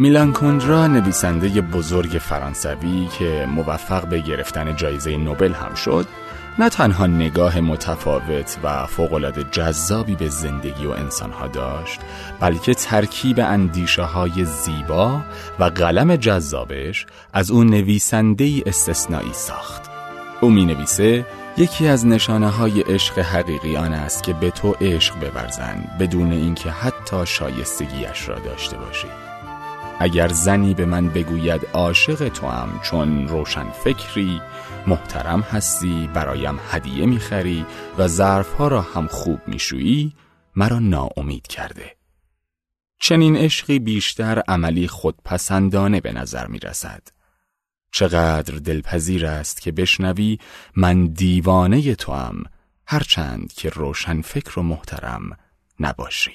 میلان کندرا نویسنده بزرگ فرانسوی که موفق به گرفتن جایزه نوبل هم شد نه تنها نگاه متفاوت و فوقالعاده جذابی به زندگی و انسانها داشت بلکه ترکیب اندیشه های زیبا و قلم جذابش از اون نویسنده ای استثنایی ساخت. او می نویسه یکی از نشانه های عشق حقیقی آن است که به تو عشق بورزند بدون اینکه حتی شایستگیش را داشته باشی. اگر زنی به من بگوید عاشق تو هم چون روشن فکری محترم هستی برایم هدیه می‌خری و ظرفها را هم خوب میشویی مرا ناامید کرده چنین عشقی بیشتر عملی خودپسندانه به نظر می رسد. چقدر دلپذیر است که بشنوی من دیوانه تو هم هرچند که روشن فکر و محترم نباشی.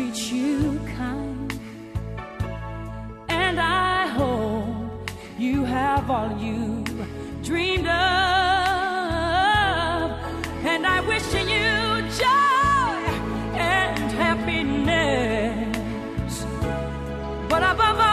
treat you kind. And I hope you have all you dreamed of. And I wish you joy and happiness. But above all,